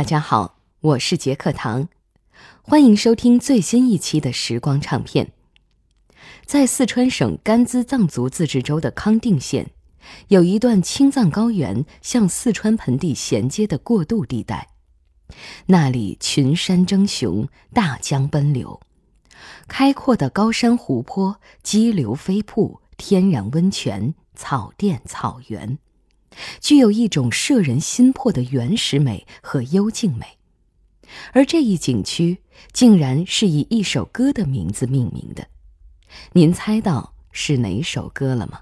大家好，我是杰克堂，欢迎收听最新一期的时光唱片。在四川省甘孜藏族自治州的康定县，有一段青藏高原向四川盆地衔接的过渡地带，那里群山争雄，大江奔流，开阔的高山湖泊，激流飞瀑，天然温泉，草甸草原。具有一种摄人心魄的原始美和幽静美，而这一景区竟然是以一首歌的名字命名的。您猜到是哪首歌了吗？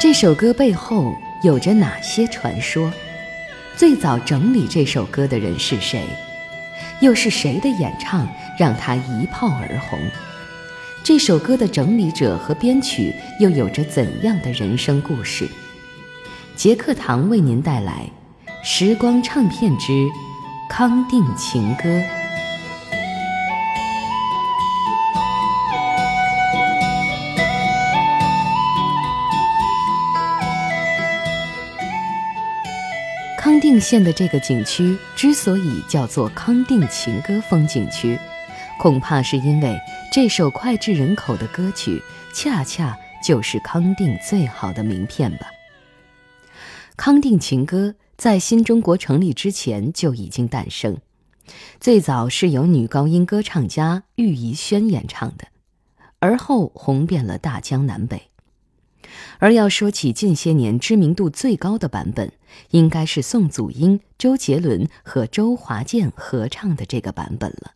这首歌背后有着哪些传说？最早整理这首歌的人是谁？又是谁的演唱让他一炮而红？这首歌的整理者和编曲又有着怎样的人生故事？杰克堂为您带来《时光唱片之康定情歌》。康定县的这个景区之所以叫做康定情歌风景区，恐怕是因为这首脍炙人口的歌曲，恰恰就是康定最好的名片吧。康定情歌在新中国成立之前就已经诞生，最早是由女高音歌唱家郁宜轩演唱的，而后红遍了大江南北。而要说起近些年知名度最高的版本，应该是宋祖英、周杰伦和周华健合唱的这个版本了。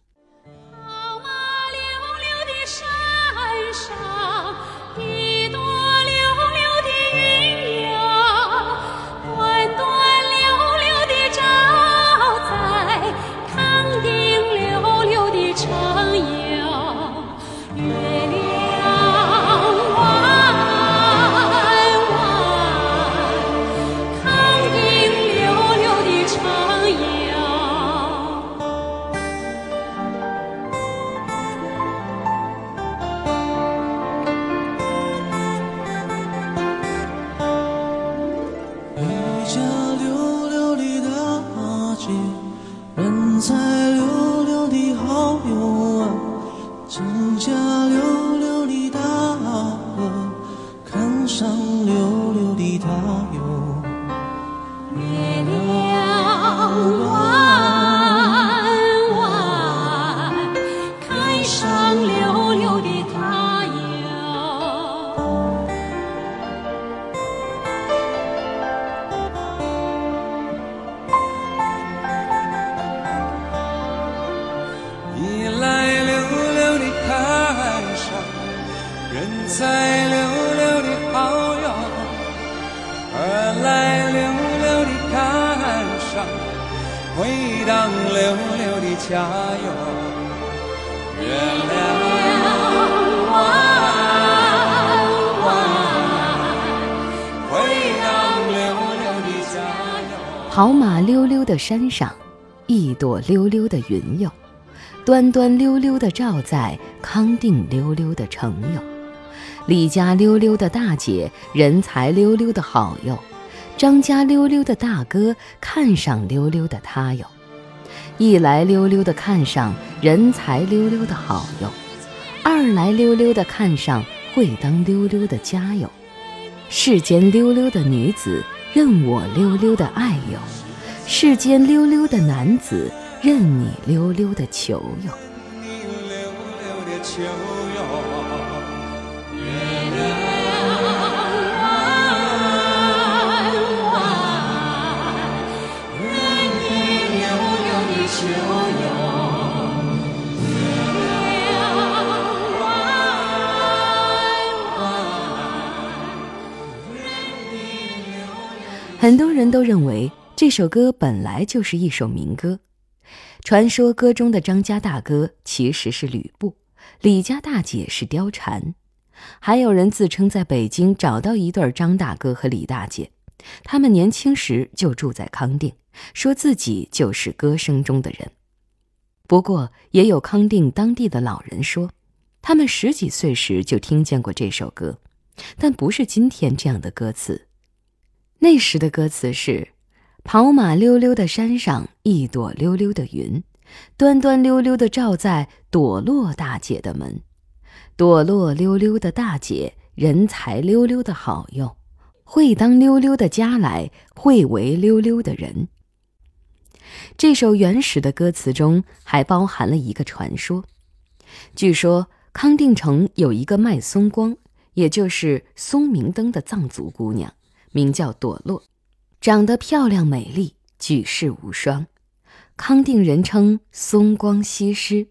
加油！月亮弯弯，会让溜溜的加油。跑马溜溜的山上，一朵溜溜的云哟，端端溜溜的照在康定溜溜的城哟。李家溜溜的大姐，人才溜溜的好哟。张家溜溜的大哥，看上溜溜的他哟。一来溜溜的看上人才溜溜的好友，二来溜溜的看上会当溜溜的家友，世间溜溜的女子任我溜溜的爱友，世间溜溜的男子任你溜溜的求友。很多人都认为这首歌本来就是一首民歌。传说歌中的张家大哥其实是吕布，李家大姐是貂蝉。还有人自称在北京找到一对张大哥和李大姐，他们年轻时就住在康定，说自己就是歌声中的人。不过，也有康定当地的老人说，他们十几岁时就听见过这首歌，但不是今天这样的歌词。那时的歌词是：“跑马溜溜的山上，一朵溜溜的云，端端溜溜的照在朵落大姐的门。朵落溜溜的大姐，人才溜溜的好哟，会当溜溜的家来，会为溜溜的人。”这首原始的歌词中还包含了一个传说。据说康定城有一个卖松光，也就是松明灯的藏族姑娘，名叫朵洛，长得漂亮美丽，举世无双。康定人称松光西施。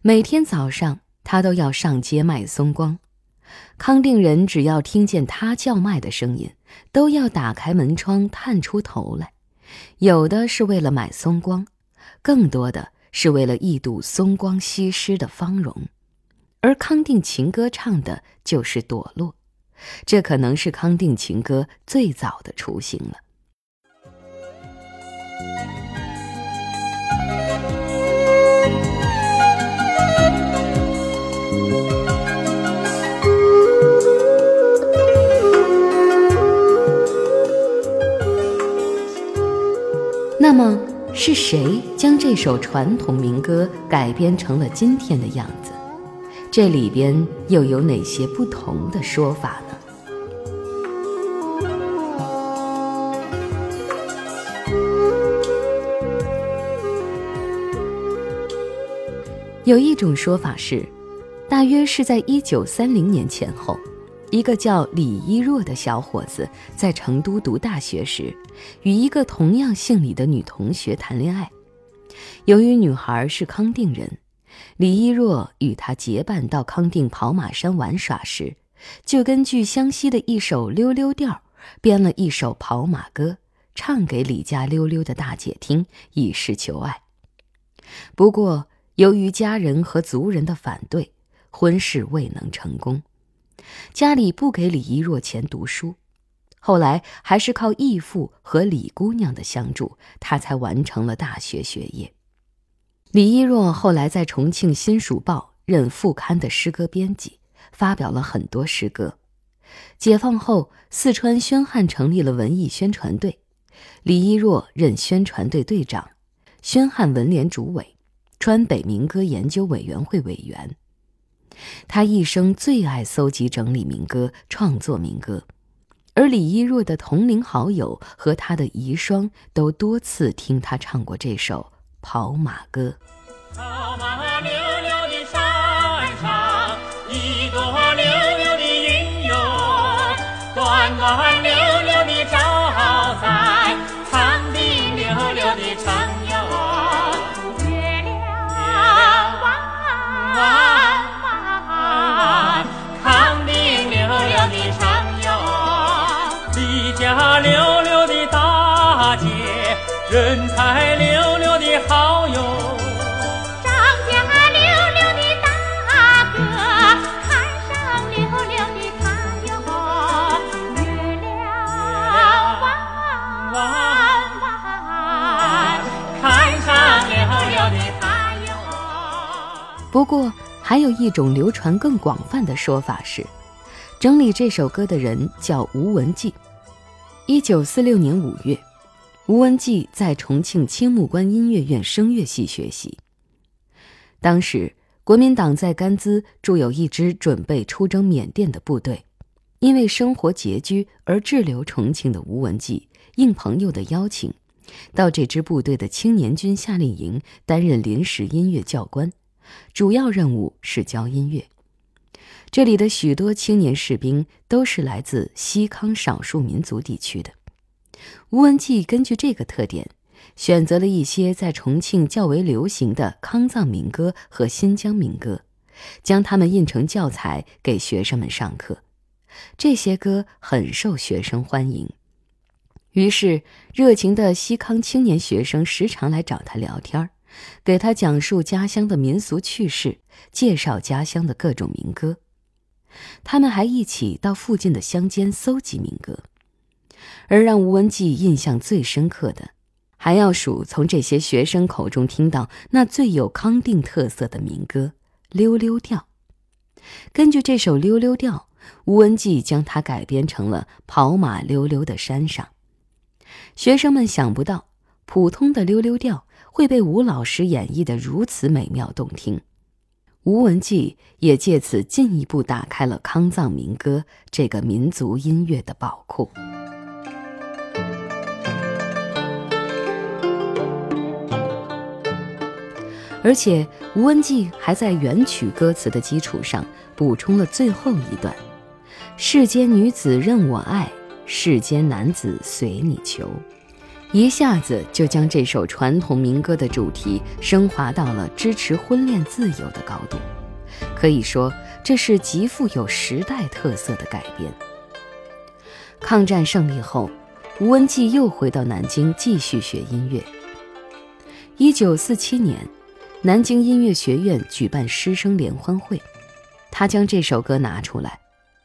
每天早上，她都要上街卖松光。康定人只要听见她叫卖的声音，都要打开门窗探出头来。有的是为了买松光，更多的是为了一睹松光西施的芳容，而康定情歌唱的就是朵落，这可能是康定情歌最早的雏形了。那么是谁将这首传统民歌改编成了今天的样子？这里边又有哪些不同的说法有一种说法是，大约是在一九三零年前后。一个叫李一若的小伙子在成都读大学时，与一个同样姓李的女同学谈恋爱。由于女孩是康定人，李一若与她结伴到康定跑马山玩耍时，就根据湘西的一首溜溜调，编了一首跑马歌，唱给李家溜溜的大姐听，以示求爱。不过，由于家人和族人的反对，婚事未能成功。家里不给李一若钱读书，后来还是靠义父和李姑娘的相助，他才完成了大学学业。李一若后来在重庆新蜀报任副刊的诗歌编辑，发表了很多诗歌。解放后，四川宣汉成立了文艺宣传队，李一若任宣传队队长，宣汉文联主委，川北民歌研究委员会委员。他一生最爱搜集整理民歌，创作民歌，而李一若的同龄好友和他的遗孀都多次听他唱过这首《跑马歌》。跑马溜溜的山上，一朵溜溜的云哟，端端不过，还有一种流传更广泛的说法是，整理这首歌的人叫吴文季。一九四六年五月，吴文季在重庆青木关音乐院声乐系学习。当时，国民党在甘孜驻有一支准备出征缅甸的部队，因为生活拮据而滞留重庆的吴文季，应朋友的邀请，到这支部队的青年军夏令营担任临时音乐教官。主要任务是教音乐。这里的许多青年士兵都是来自西康少数民族地区的。吴文季根据这个特点，选择了一些在重庆较为流行的康藏民歌和新疆民歌，将它们印成教材给学生们上课。这些歌很受学生欢迎，于是热情的西康青年学生时常来找他聊天儿。给他讲述家乡的民俗趣事，介绍家乡的各种民歌。他们还一起到附近的乡间搜集民歌。而让吴文季印象最深刻的，还要数从这些学生口中听到那最有康定特色的民歌《溜溜调》。根据这首《溜溜调》，吴文季将它改编成了《跑马溜溜的山上》。学生们想不到，普通的溜溜调会被吴老师演绎得如此美妙动听。吴文季也借此进一步打开了康藏民歌这个民族音乐的宝库。而且，吴文季还在原曲歌词的基础上补充了最后一段：“世间女子任我爱，世间男子随你求。”一下子就将这首传统民歌的主题升华到了支持婚恋自由的高度。可以说，这是极富有时代特色的改编。抗战胜利后，吴文季又回到南京继续学音乐。一九四七年。南京音乐学院举办师生联欢会，他将这首歌拿出来，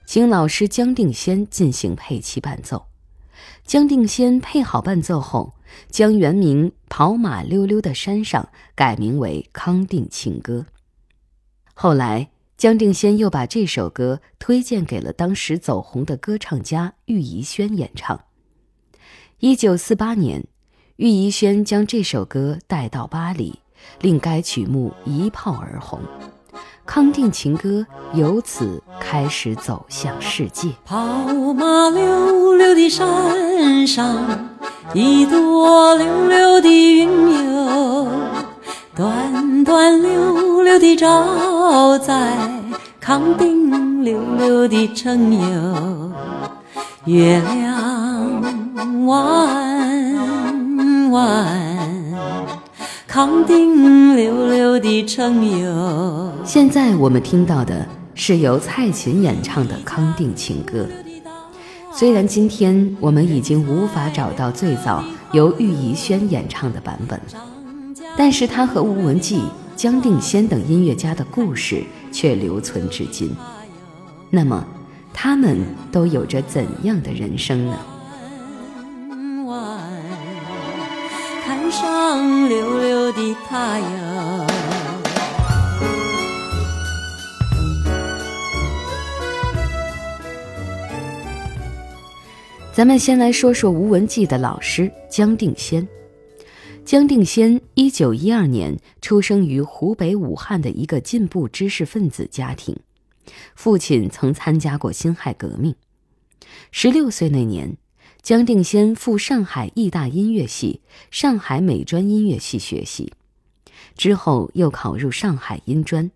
请老师姜定先进行配器伴奏。姜定先配好伴奏后，将原名《跑马溜溜的山上》改名为《康定情歌》。后来，姜定先又把这首歌推荐给了当时走红的歌唱家郁宜轩演唱。一九四八年，郁宜轩将这首歌带到巴黎。令该曲目一炮而红，《康定情歌》由此开始走向世界。跑马溜溜的山上，一朵溜溜的云哟，端端溜溜的照在康定溜溜的城哟，月亮弯弯。康定溜溜的城哟。现在我们听到的是由蔡琴演唱的《康定情歌》。虽然今天我们已经无法找到最早由郁宜轩演唱的版本，但是他和吴文季、姜定先等音乐家的故事却留存至今。那么，他们都有着怎样的人生呢？上溜溜的太阳。咱们先来说说吴文季的老师姜定先。姜定先一九一二年出生于湖北武汉的一个进步知识分子家庭，父亲曾参加过辛亥革命。十六岁那年。姜定先赴上海艺大音乐系、上海美专音乐系学习，之后又考入上海音专，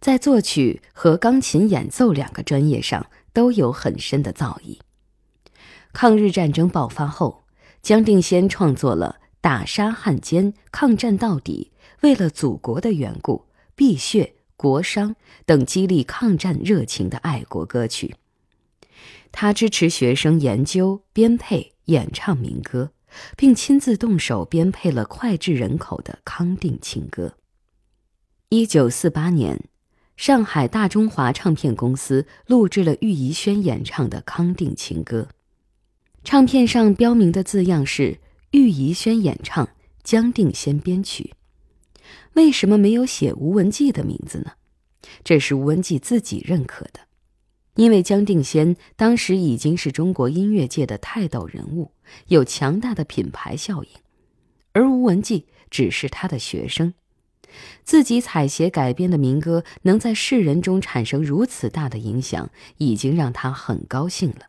在作曲和钢琴演奏两个专业上都有很深的造诣。抗日战争爆发后，姜定先创作了《打杀汉奸》《抗战到底》《为了祖国的缘故》《碧血》《国殇》等激励抗战热情的爱国歌曲。他支持学生研究、编配、演唱民歌，并亲自动手编配了脍炙人口的《康定情歌》。一九四八年，上海大中华唱片公司录制了郁宜轩演唱的《康定情歌》，唱片上标明的字样是“郁宜轩演唱，姜定先编曲”。为什么没有写吴文季的名字呢？这是吴文季自己认可的。因为姜定先当时已经是中国音乐界的泰斗人物，有强大的品牌效应，而吴文季只是他的学生，自己采写改编的民歌能在世人中产生如此大的影响，已经让他很高兴了。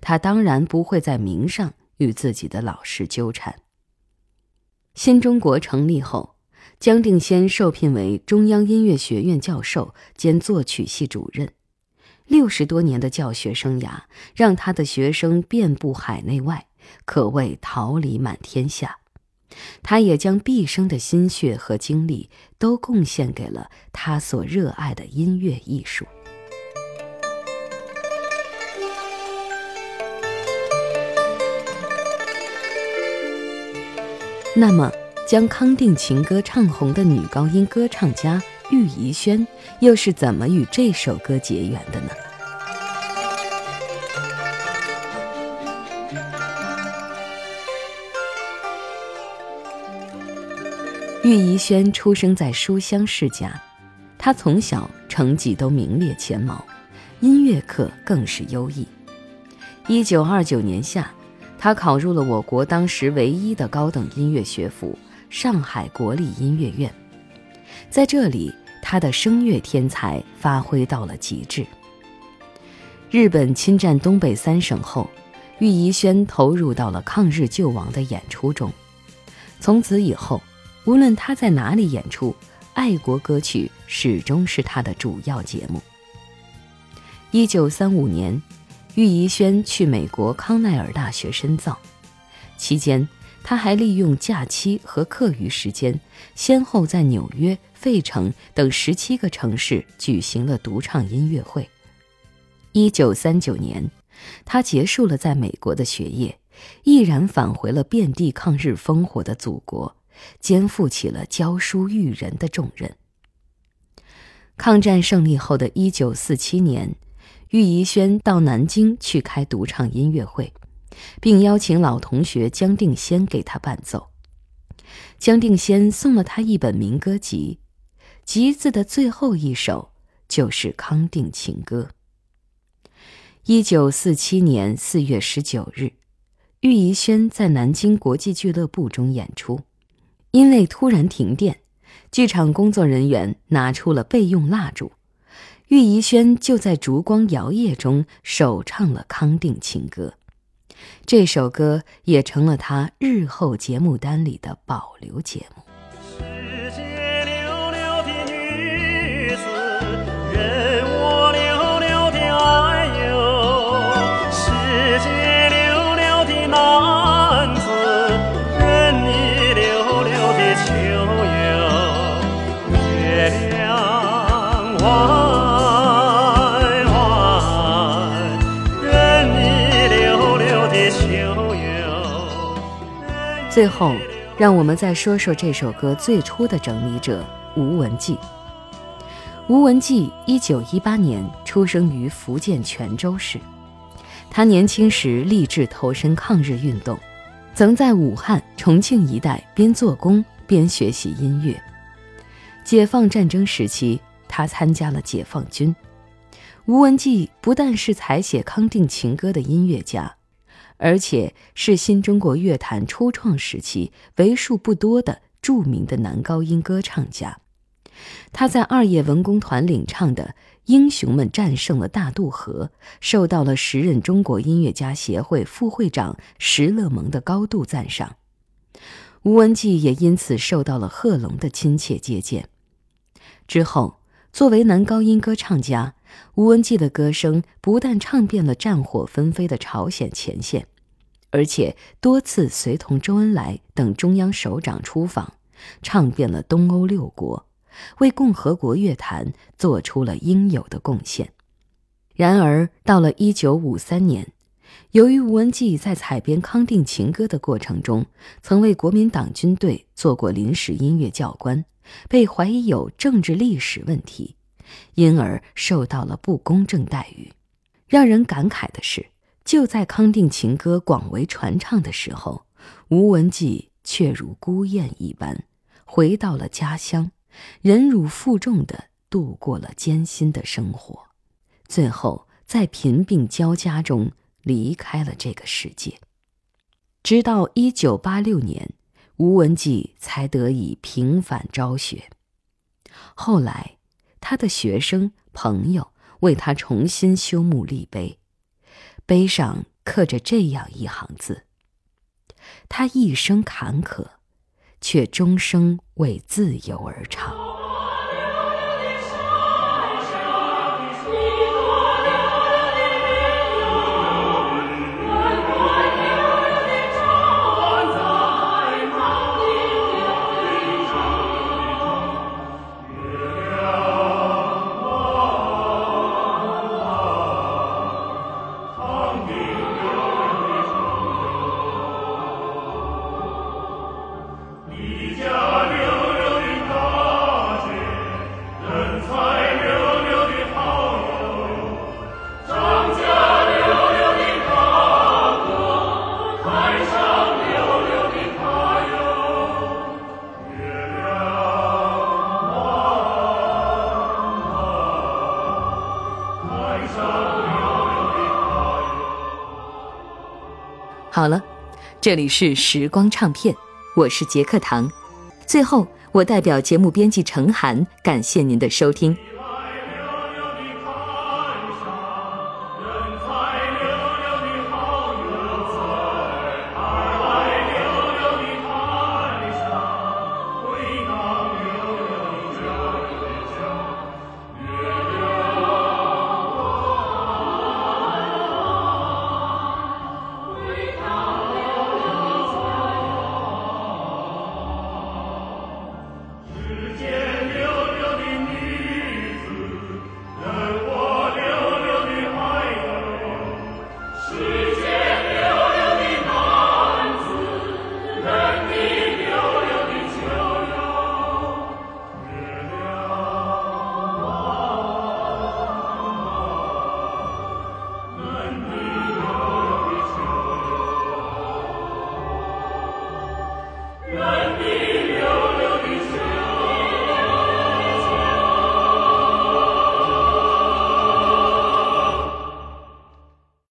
他当然不会在名上与自己的老师纠缠。新中国成立后，姜定先受聘为中央音乐学院教授兼作曲系主任。六十多年的教学生涯，让他的学生遍布海内外，可谓桃李满天下。他也将毕生的心血和精力都贡献给了他所热爱的音乐艺术。那么，将《康定情歌》唱红的女高音歌唱家。玉怡轩又是怎么与这首歌结缘的呢？玉怡轩出生在书香世家，他从小成绩都名列前茅，音乐课更是优异。一九二九年夏，他考入了我国当时唯一的高等音乐学府——上海国立音乐院。在这里，他的声乐天才发挥到了极致。日本侵占东北三省后，郁宜轩投入到了抗日救亡的演出中。从此以后，无论他在哪里演出，爱国歌曲始终是他的主要节目。一九三五年，郁宜轩去美国康奈尔大学深造，期间他还利用假期和课余时间，先后在纽约、费城等十七个城市举行了独唱音乐会。一九三九年，他结束了在美国的学业，毅然返回了遍地抗日烽火的祖国。肩负起了教书育人的重任。抗战胜利后的一九四七年，郁宜轩到南京去开独唱音乐会，并邀请老同学姜定先给他伴奏。姜定先送了他一本民歌集，集子的最后一首就是《康定情歌》。一九四七年四月十九日，郁宜轩在南京国际俱乐部中演出。因为突然停电，剧场工作人员拿出了备用蜡烛，郁宜轩就在烛光摇曳中首唱了《康定情歌》。这首歌也成了他日后节目单里的保留节目。最后，让我们再说说这首歌最初的整理者吴文季。吴文季一九一八年出生于福建泉州市，他年轻时立志投身抗日运动，曾在武汉、重庆一带边做工边学习音乐。解放战争时期，他参加了解放军。吴文季不但是采写《康定情歌》的音乐家，而且是新中国乐坛初创时期为数不多的著名的男高音歌唱家。他在二叶文工团领唱的《英雄们战胜了大渡河》，受到了时任中国音乐家协会副会长石勒蒙的高度赞赏。吴文季也因此受到了贺龙的亲切接见。之后，作为男高音歌唱家，吴文季的歌声不但唱遍了战火纷飞的朝鲜前线，而且多次随同周恩来等中央首长出访，唱遍了东欧六国，为共和国乐坛做出了应有的贡献。然而，到了一九五三年，由于吴文季在采编《康定情歌》的过程中，曾为国民党军队做过临时音乐教官，被怀疑有政治历史问题，因而受到了不公正待遇。让人感慨的是，就在《康定情歌》广为传唱的时候，吴文季却如孤雁一般，回到了家乡，忍辱负重地度过了艰辛的生活，最后在贫病交加中离开了这个世界。直到一九八六年，吴文季才得以平反昭雪。后来，他的学生朋友为他重新修墓立碑，碑上刻着这样一行字：“他一生坎坷，却终生为自由而唱。”好了，这里是时光唱片，我是杰克唐。最后，我代表节目编辑程涵，感谢您的收听。